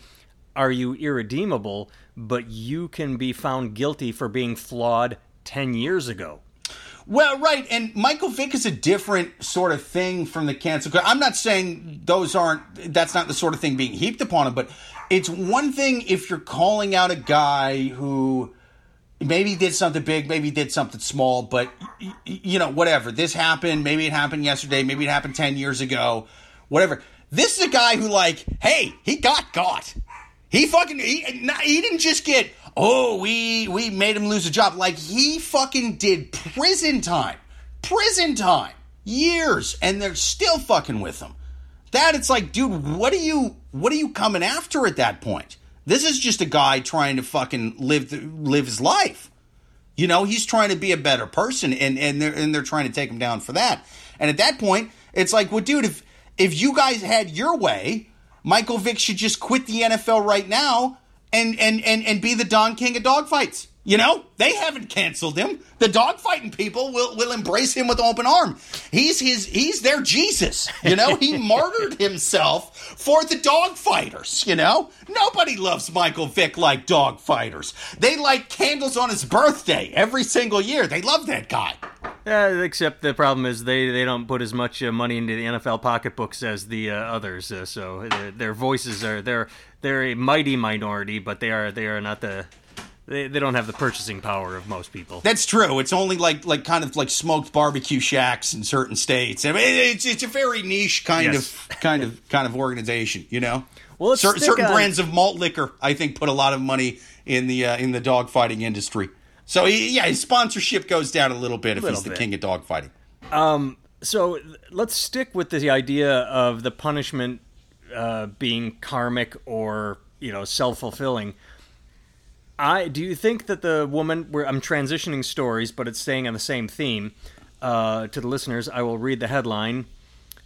are you irredeemable, but you can be found guilty for being flawed 10 years ago. Well, right, and Michael Vick is a different sort of thing from the cancel. I'm not saying those aren't. That's not the sort of thing being heaped upon him, but it's one thing if you're calling out a guy who maybe did something big, maybe did something small, but you know, whatever. This happened. Maybe it happened yesterday. Maybe it happened ten years ago. Whatever. This is a guy who, like, hey, he got caught. He fucking he, he didn't just get oh we we made him lose a job like he fucking did prison time, prison time, years, and they're still fucking with him. That it's like, dude, what are you what are you coming after at that point? This is just a guy trying to fucking live live his life. You know, he's trying to be a better person, and and they're and they're trying to take him down for that. And at that point, it's like, well, dude, if if you guys had your way, Michael Vick should just quit the NFL right now and and and, and be the Don King of dogfights. You know, they haven't canceled him. The dogfighting people will, will embrace him with open arm. He's his he's their Jesus. You know, he martyred himself for the dogfighters. You know, nobody loves Michael Vick like dogfighters. They light candles on his birthday every single year. They love that guy. Yeah, except the problem is they, they don't put as much uh, money into the NFL pocketbooks as the uh, others. Uh, so their, their voices are they're they're a mighty minority, but they are they are not the they, they don't have the purchasing power of most people. That's true. It's only like like kind of like smoked barbecue shacks in certain states. I mean, it's it's a very niche kind yes. of kind of kind of organization, you know. Well, Cer- certain on. brands of malt liquor, I think, put a lot of money in the uh, in the dogfighting industry. So he, yeah, his sponsorship goes down a little bit if little he's the bit. king of dogfighting. Um, so let's stick with the idea of the punishment uh, being karmic or you know self fulfilling. I do you think that the woman where I'm transitioning stories, but it's staying on the same theme. Uh, to the listeners, I will read the headline.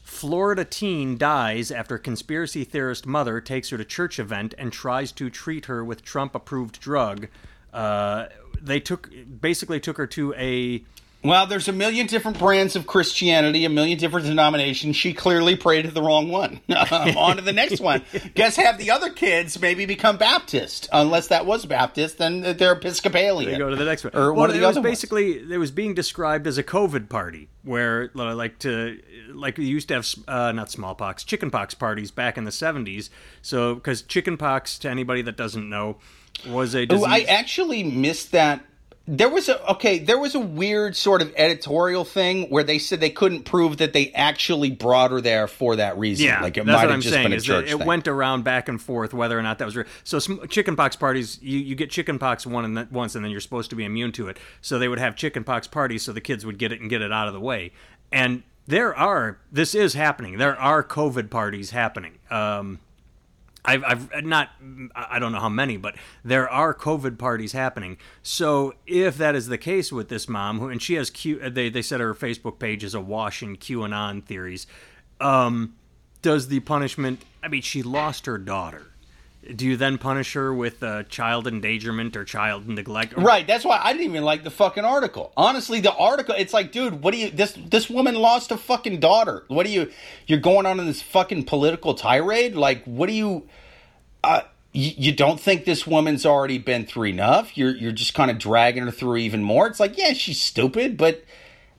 Florida teen dies after conspiracy theorist mother takes her to church event and tries to treat her with Trump approved drug. Uh, they took basically took her to a well, there's a million different brands of Christianity, a million different denominations. She clearly prayed to the wrong one. um, on to the next one. Guess have the other kids maybe become Baptist. Unless that was Baptist, then they're Episcopalian. They go to the next one. Or well, one of the it other was basically ones. it was being described as a COVID party, where like to like we used to have uh, not smallpox, chickenpox parties back in the 70s. So because chickenpox, to anybody that doesn't know, was a disease. Oh, I actually missed that there was a okay there was a weird sort of editorial thing where they said they couldn't prove that they actually brought her there for that reason. Yeah like it might have I'm just saying, been a church it thing. went around back and forth whether or not that was real. So chickenpox parties you, you get chickenpox one and then, once and then you're supposed to be immune to it. So they would have chickenpox parties so the kids would get it and get it out of the way. And there are this is happening. There are covid parties happening. Um, I've, I've not, I don't know how many, but there are COVID parties happening. So if that is the case with this mom, who and she has Q, they they said her Facebook page is awash in QAnon theories. Um, does the punishment? I mean, she lost her daughter do you then punish her with uh, child endangerment or child neglect? Right. That's why I didn't even like the fucking article. Honestly, the article. It's like, dude, what do you? This this woman lost a fucking daughter. What do you? You're going on in this fucking political tirade. Like, what do you? Uh, you, you don't think this woman's already been through enough? You're you're just kind of dragging her through even more. It's like, yeah, she's stupid, but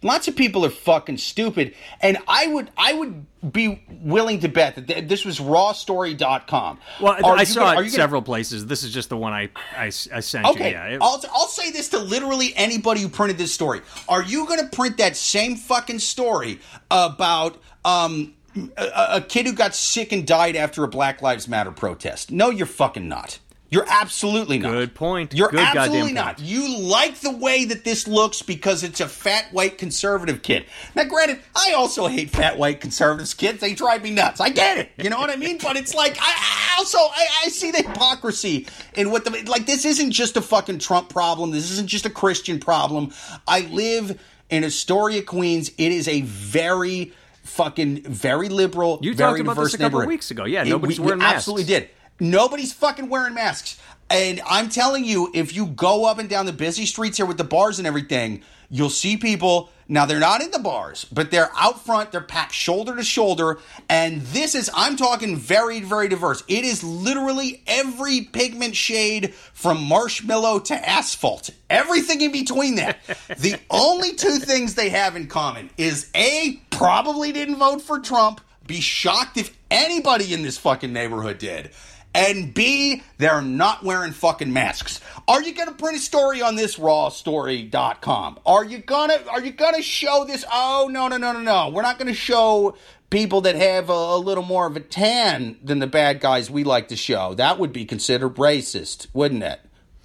Lots of people are fucking stupid, and I would I would be willing to bet that this was rawstory.com. Well, are I saw gonna, it several gonna... places. This is just the one I I, I sent okay. you. Yeah, it... I'll I'll say this to literally anybody who printed this story. Are you going to print that same fucking story about um a, a kid who got sick and died after a Black Lives Matter protest. No, you're fucking not. You're absolutely not. Good point. You're Good absolutely not. point. You like the way that this looks because it's a fat white conservative kid. Now, granted, I also hate fat white conservatives kids. They drive me nuts. I get it. You know what I mean? But it's like I, I also I, I see the hypocrisy in what the like. This isn't just a fucking Trump problem. This isn't just a Christian problem. I live in Astoria, Queens. It is a very fucking very liberal. You very talked about this a couple weeks ago. Yeah, It- we- wearing we masks. Absolutely did. Nobody's fucking wearing masks. And I'm telling you, if you go up and down the busy streets here with the bars and everything, you'll see people. Now, they're not in the bars, but they're out front. They're packed shoulder to shoulder. And this is, I'm talking very, very diverse. It is literally every pigment shade from marshmallow to asphalt. Everything in between that. the only two things they have in common is A, probably didn't vote for Trump. Be shocked if anybody in this fucking neighborhood did. And B, they're not wearing fucking masks. Are you gonna print a story on this rawstory.com? Are you gonna are you gonna show this? Oh no no no no no. We're not gonna show people that have a, a little more of a tan than the bad guys we like to show. That would be considered racist, wouldn't it?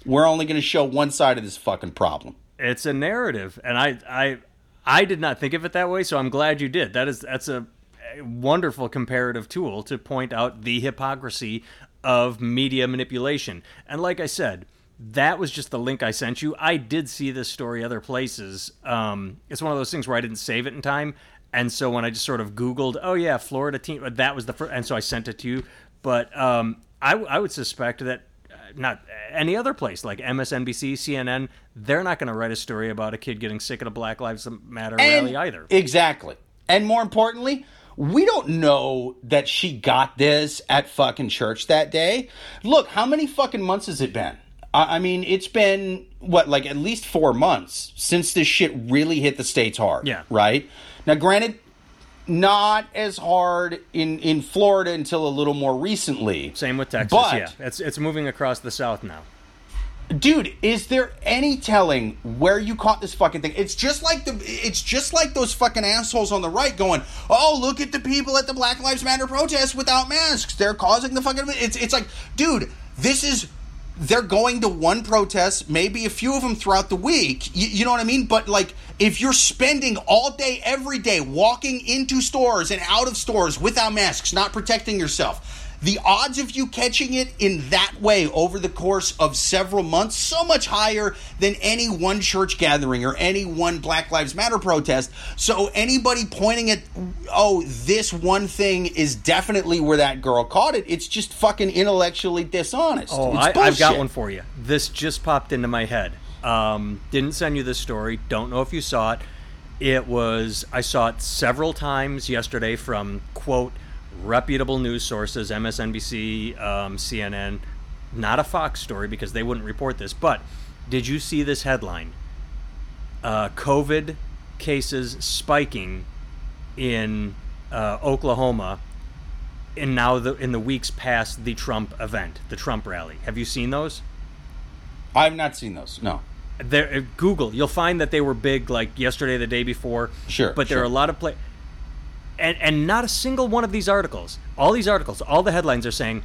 We're only gonna show one side of this fucking problem. It's a narrative, and I, I, I did not think of it that way. So I'm glad you did. That is that's a wonderful comparative tool to point out the hypocrisy of media manipulation. And like I said, that was just the link I sent you. I did see this story other places. Um, it's one of those things where I didn't save it in time, and so when I just sort of Googled, oh yeah, Florida team, that was the first, and so I sent it to you. But um, I, I would suspect that uh, not any other place like MSNBC, CNN, they're not going to write a story about a kid getting sick at a Black Lives Matter rally either. Exactly. And more importantly, we don't know that she got this at fucking church that day. Look, how many fucking months has it been? I I mean, it's been what, like at least four months since this shit really hit the states hard. Yeah. Right. Now, granted, not as hard in in Florida until a little more recently. Same with Texas. But- yeah, it's it's moving across the South now. Dude, is there any telling where you caught this fucking thing? It's just like the it's just like those fucking assholes on the right going, "Oh, look at the people at the Black Lives Matter protests without masks. They're causing the fucking it's it's like, dude, this is they're going to one protest, maybe a few of them throughout the week. You, you know what I mean? But like if you're spending all day every day walking into stores and out of stores without masks, not protecting yourself, the odds of you catching it in that way over the course of several months so much higher than any one church gathering or any one black lives matter protest so anybody pointing at oh this one thing is definitely where that girl caught it it's just fucking intellectually dishonest Oh, It's I, I've got one for you. This just popped into my head. Um, didn't send you this story. Don't know if you saw it. It was I saw it several times yesterday from quote reputable news sources, MSNBC, um, CNN. Not a Fox story because they wouldn't report this. But did you see this headline? Uh, COVID cases spiking in uh, Oklahoma in now the in the weeks past the Trump event, the Trump rally. Have you seen those? i've not seen those no There, uh, Google, you'll find that they were big like yesterday, the day before. Sure, but there sure. are a lot of play, and and not a single one of these articles, all these articles, all the headlines are saying.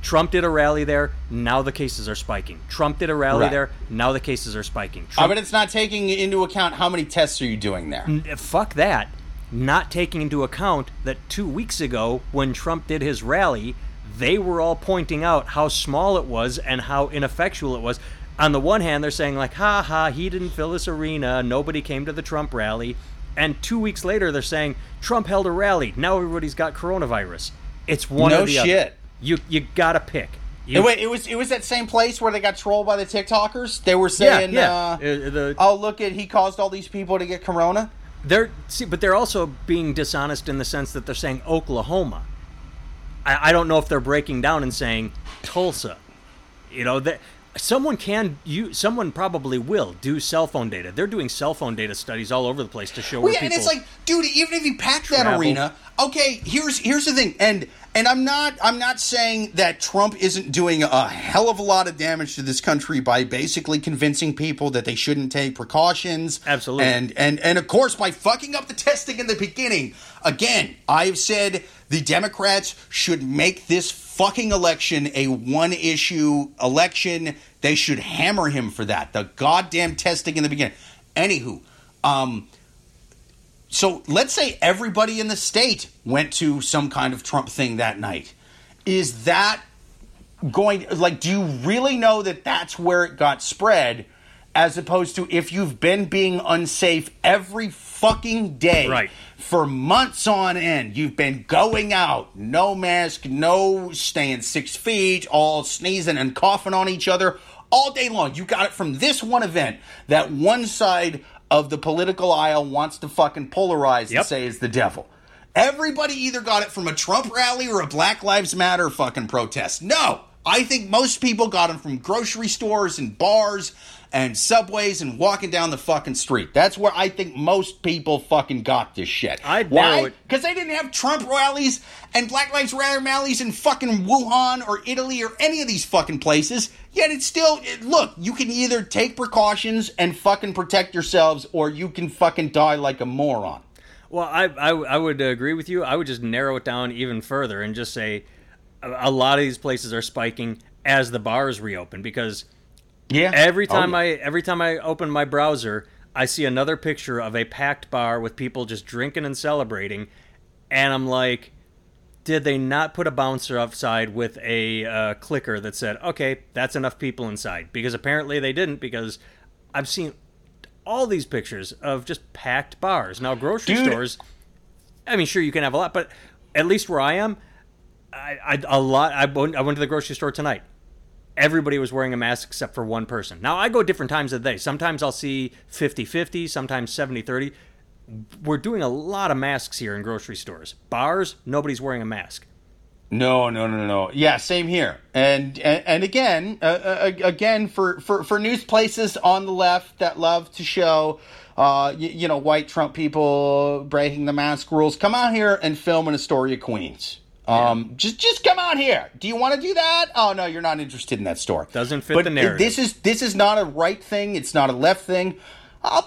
Trump did a rally there. Now the cases are spiking. Trump did a rally Right. there. Now the cases are spiking. I Trump, but it's not taking into account how many tests are you doing there N- uh, fuck that. Not taking into account that two weeks ago, when Trump did his rally, they were all pointing out how small it was and how ineffectual it was. On the one hand, they're saying, like, ha ha, he didn't fill this arena, nobody came to the Trump rally. And two weeks later, they're saying, Trump held a rally, now everybody's got coronavirus. It's one No or the other. shit. You, you gotta pick. You, It, wait, it was it was that same place where they got trolled by the TikTokers. They were saying, yeah. Uh, Uh, the, "Oh, look at he caused all these people to get corona." They're see, but they're also being dishonest in the sense that they're saying Oklahoma. I, I don't know if they're breaking down and saying Tulsa. You know that someone can you someone probably will do cell phone data. They're doing cell phone data studies all over the place to show Well, where yeah, and it's like, dude, even if you pack that arena, okay, here's here's the thing, and and I'm not I'm not saying that Trump isn't doing a hell of a lot of damage to this country by basically convincing people that they shouldn't take precautions. Absolutely. And and and of course by fucking up the testing in the beginning. Again, I've said the Democrats should make this fucking election a one issue election. They should hammer him for that. The goddamn testing in the beginning. Anywho, um so let's say everybody in the state went to some kind of Trump thing that night. Is that going like do you really know that that's where it got spread as opposed to if you've been being unsafe every fucking day right. for months on end you've been going out no mask no staying 6 feet all sneezing and coughing on each other all day long you got it from this one event that one side of the political aisle wants to fucking polarize Yep. and say is the devil. Everybody either got it from a Trump rally or a Black Lives Matter fucking protest. No, I think most people got them from grocery stores and bars and subways and walking down the fucking street. That's where I think most people fucking got this shit. Narrow Why? Because they didn't have Trump rallies and Black Lives Matter rallies in fucking Wuhan or Italy or any of these fucking places. Yet it's still it, look. You can either take precautions and fucking protect yourselves, or you can fucking die like a moron. Well, I, I, I would agree with you. I would just narrow it down even further and just say a, a lot of these places are spiking as the bars reopen because Yeah. every Oh, time yeah. I every time I open my browser, I see another picture of a packed bar with people just drinking and celebrating, and I'm like, did they not put a bouncer outside with a uh, clicker that said, "Okay, that's enough people inside"? Because apparently they didn't. Because I've seen all these pictures of just packed bars. Now grocery Dude. stores, I mean, sure you can have a lot, but at least where I am, I, I a lot. I went, I went to the grocery store tonight everybody was wearing a mask except for one person. Now, I go different times of the day. Sometimes I'll see 50 50, sometimes 70 30. We're doing a lot of masks here in grocery stores. Bars, nobody's wearing a mask. No, no, no, no. Yeah, same here. And and, and again, uh, uh, again for, for for news places on the left that love to show, uh, you, you know, white Trump people breaking the mask rules, come out here and film in Astoria, Queens. Um, just just come out here. Do you want to do that? Oh no, you're not interested in that story. Doesn't fit but the narrative. This is this is not a right thing. It's not a left thing.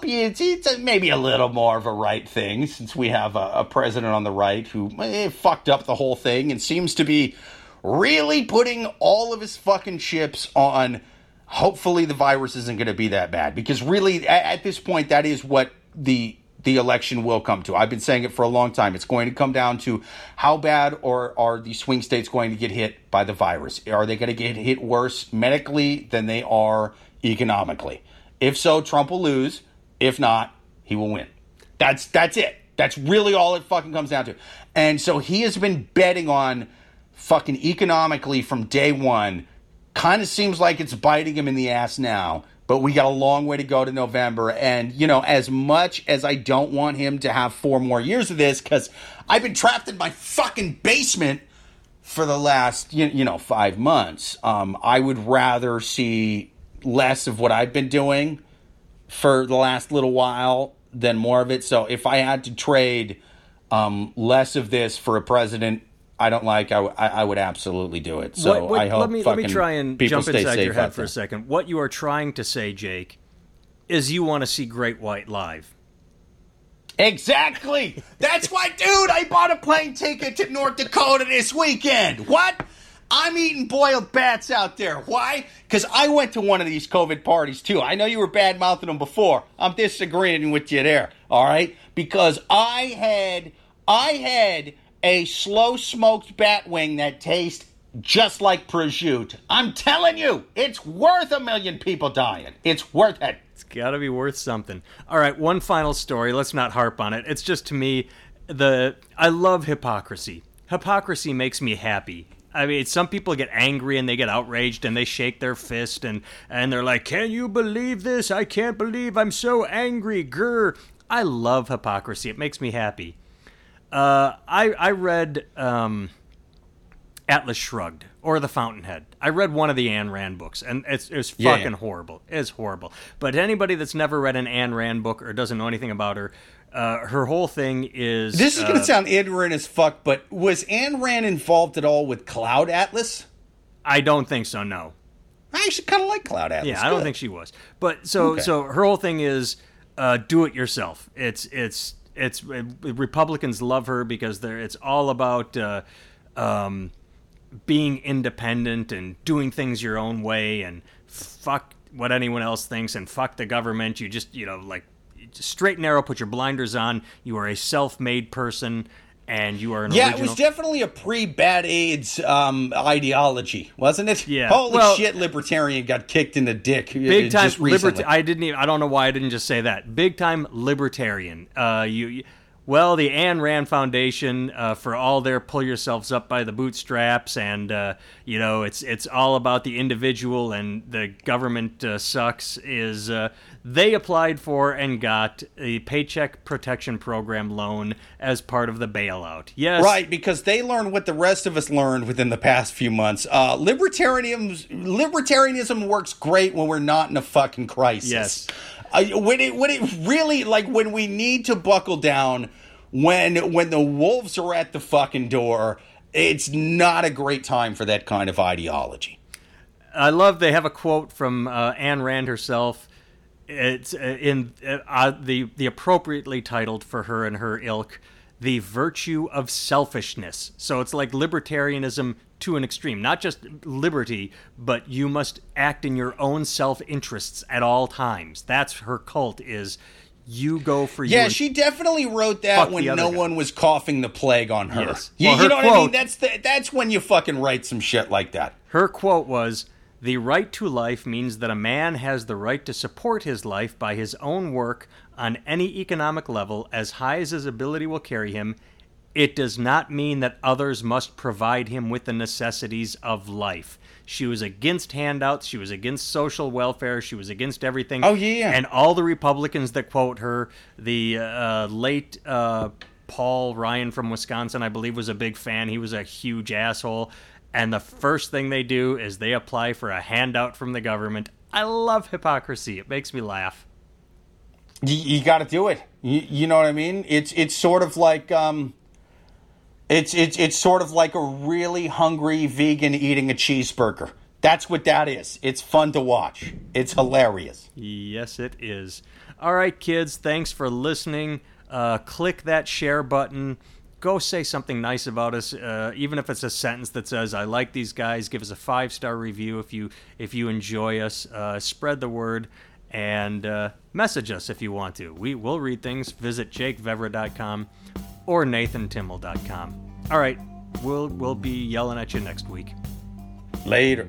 Be it's, maybe a little more of a right thing since we have a, a president on the right who eh, fucked up the whole thing and seems to be really putting all of his fucking chips on. Hopefully, the virus isn't going to be that bad because really, at, at this point, that is what the the election will come to. I've been saying it for a long time. It's going to come down to how bad or are the swing states going to get hit by the virus? Are they going to get hit worse medically than they are economically? If so, Trump will lose. If not, he will win. That's that's it. That's really all it fucking comes down to. And so he has been betting on fucking economically from day one. Kind of seems like it's biting him in the ass now, but we got a long way to go to November. And, you know, as much as I don't want him to have four more years of this, because I've been trapped in my fucking basement for the last, you, you know, five months, um, I would rather see less of what I've been doing for the last little while than more of it. So if I had to trade um, less of this for a president I don't like, I, w- I- would absolutely do it. So What- what- I hope let me let me try and people jump inside safe your head for a second. What you are trying to say, Jake, is you want to see Great White live. Exactly. That's why, dude, I bought a plane ticket to North Dakota this weekend. What? I'm eating boiled bats out there. Why? Because I went to one of these COVID parties too. I know you were bad mouthing them before. I'm disagreeing with you there. All right? Because I had I had a slow smoked bat wing that tastes just like prosciutto. I'm telling you, it's worth a million people dying. It's worth it. It's got to be worth something. All right, one final story. Let's not harp on it. It's just to me the I love hypocrisy. Hypocrisy makes me happy. I mean, some people get angry and they get outraged and they shake their fist and and they're like, "Can you believe this? I can't believe I'm so angry." Grr. I love hypocrisy. It makes me happy. Uh, I I read um, Atlas Shrugged or The Fountainhead. I read one of the Ayn Rand books, and it's it's Yeah, fucking yeah. horrible. It's horrible. But anybody that's never read an Ayn Rand book or doesn't know anything about her, uh, her whole thing is This is uh, going to sound ignorant as fuck, but was Ayn Rand involved at all with Cloud Atlas? I don't think so. No. I actually kind of like Cloud Atlas. Yeah, I don't Good. think she was. But so Okay. so her whole thing is uh, do it yourself. It's it's it's uh, Republicans love her because they're it's all about uh, um, being independent and doing things your own way and fuck what anyone else thinks and fuck the government. You just you know like straight and narrow. Put your blinders on. You are a self-made person. And you are an Yeah, original. it was definitely a pre-bad AIDS um, ideology, wasn't it? Yeah. Holy Well- shit, libertarian got kicked in the dick. uh, big time just recently. libertarian. I didn't even. I don't know why I didn't just say that. Big time libertarian. Uh, you. you well, the Ayn Rand Foundation, uh, for all their pull yourselves up by the bootstraps, and uh, you know it's it's all about the individual and the government uh, sucks. Is uh, they applied for and got a Paycheck Protection Program loan as part of the bailout? Yes, Right, because they learned what the rest of us learned within the past few months. Uh, libertarianism, libertarianism works great when we're not in a fucking crisis. Yes. Uh, when it when it really like when we need to buckle down, when when the wolves are at the fucking door, it's not a great time for that kind of ideology. I love they have a quote from uh, Anne Rand herself. It's uh, in uh, uh, the the appropriately titled for her and her ilk, the virtue of selfishness. So it's like libertarianism to an extreme, not just liberty, but you must act in your own self interests at all times. That's her cult is you go for you. Yeah, she definitely wrote that when no guy. one was coughing the plague on her. Yes. You, Well, you her know what I mean? quote- That's the, that's when you fucking write some shit like that. Her quote was The right to life means that a man has the right to support his life by his own work on any economic level as high as his ability will carry him. It does not mean that others must provide him with the necessities of life. She was against handouts. She was against social welfare. She was against everything. Oh, yeah, yeah. And all the Republicans that quote her, the uh, late uh, Paul Ryan from Wisconsin, I believe, was a big fan. He was a huge asshole. And the first thing they do is they apply for a handout from the government. I love hypocrisy. It makes me laugh. You, you got to do it. You, you know what I mean? It's it's sort of like um, it's it's it's sort of like a really hungry vegan eating a cheeseburger. That's what that is. It's fun to watch. It's hilarious. Yes, it is. All right, kids, thanks for listening. Uh, click that share button. Go say something nice about us, uh, even if it's a sentence that says "I like these guys." Give us a five star review if you if you enjoy us. Uh, spread the word and uh, message us if you want to. We will read things. Visit jakevevra.com or nathantimmel.com. All right, we'll we'll be yelling at you next week. Later.